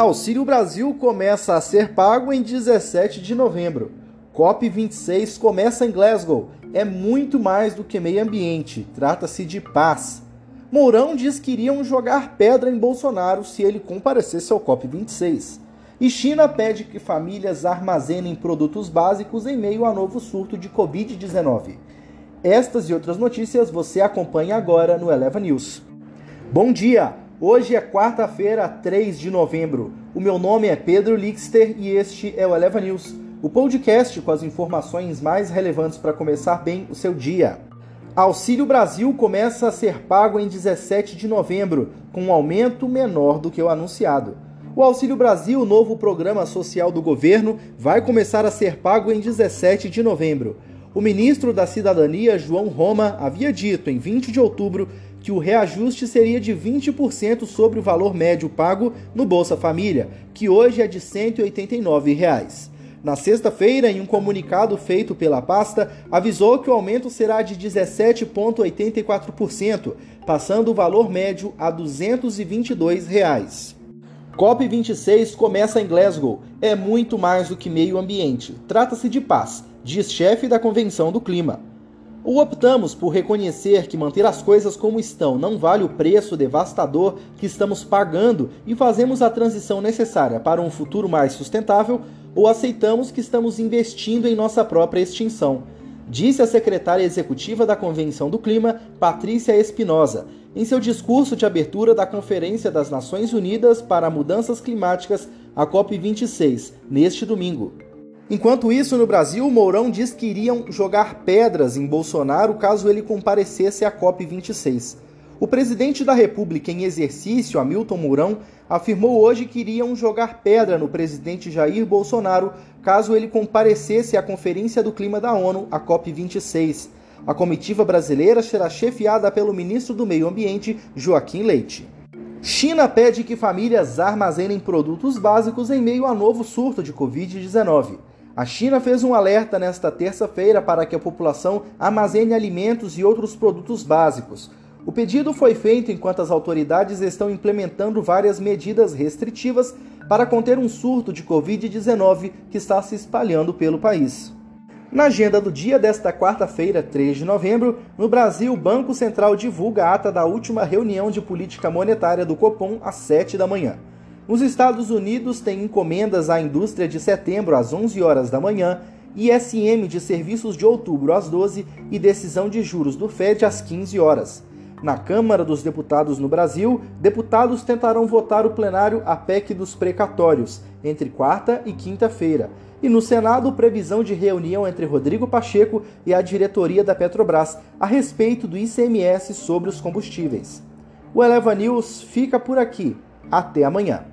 Auxílio Brasil começa a ser pago em 17 de novembro. COP26 começa em Glasgow. É muito mais do que meio ambiente, trata-se de paz. Mourão diz que iriam jogar pedra em Bolsonaro se ele comparecesse ao COP26. E China pede que famílias armazenem produtos básicos em meio a novo surto de Covid-19. Estas e outras notícias você acompanha agora no Eleva News. Bom dia! Hoje é quarta-feira, 3 de novembro. O meu nome é Pedro Lixter e este é o Eleva News, o podcast com as informações mais relevantes para começar bem o seu dia. Auxílio Brasil começa a ser pago em 17 de novembro, com um aumento menor do que o anunciado. O Auxílio Brasil, novo programa social do governo, vai começar a ser pago em 17 de novembro. O ministro da Cidadania, João Roma, havia dito em 20 de outubro que o reajuste seria de 20% sobre o valor médio pago no Bolsa Família, que hoje é de 189 reais. Na sexta-feira, em um comunicado feito pela pasta, avisou que o aumento será de 17,84%, passando o valor médio a 222 reais. COP26 começa em Glasgow. É muito mais do que meio ambiente. Trata-se de paz, diz chefe da Convenção do Clima. Ou optamos por reconhecer que manter as coisas como estão não vale o preço devastador que estamos pagando e fazemos a transição necessária para um futuro mais sustentável, ou aceitamos que estamos investindo em nossa própria extinção disse a secretária executiva da Convenção do Clima, Patrícia Espinosa, em seu discurso de abertura da Conferência das Nações Unidas para Mudanças Climáticas, a COP26, neste domingo. Enquanto isso, no Brasil, Mourão diz que iriam jogar pedras em Bolsonaro caso ele comparecesse à COP26. O presidente da República em exercício, Hamilton Mourão, afirmou hoje que iriam jogar pedra no presidente Jair Bolsonaro caso ele comparecesse à Conferência do Clima da ONU, a COP26. A comitiva brasileira será chefiada pelo ministro do Meio Ambiente, Joaquim Leite. China pede que famílias armazenem produtos básicos em meio a novo surto de Covid-19. A China fez um alerta nesta terça-feira para que a população armazene alimentos e outros produtos básicos. O pedido foi feito enquanto as autoridades estão implementando várias medidas restritivas para conter um surto de Covid-19 que está se espalhando pelo país. Na agenda do dia desta quarta-feira, 3 de novembro, no Brasil, o Banco Central divulga a ata da última reunião de política monetária do Copom às 7 da manhã. Nos Estados Unidos, tem encomendas à indústria de setembro às 11 horas da manhã, ISM de serviços de outubro às 12 e decisão de juros do Fed às 15 horas. Na Câmara dos Deputados no Brasil, deputados tentarão votar o plenário a PEC dos precatórios, entre quarta e quinta-feira. E no Senado, previsão de reunião entre Rodrigo Pacheco e a diretoria da Petrobras a respeito do ICMS sobre os combustíveis. O Eleva News fica por aqui. Até amanhã.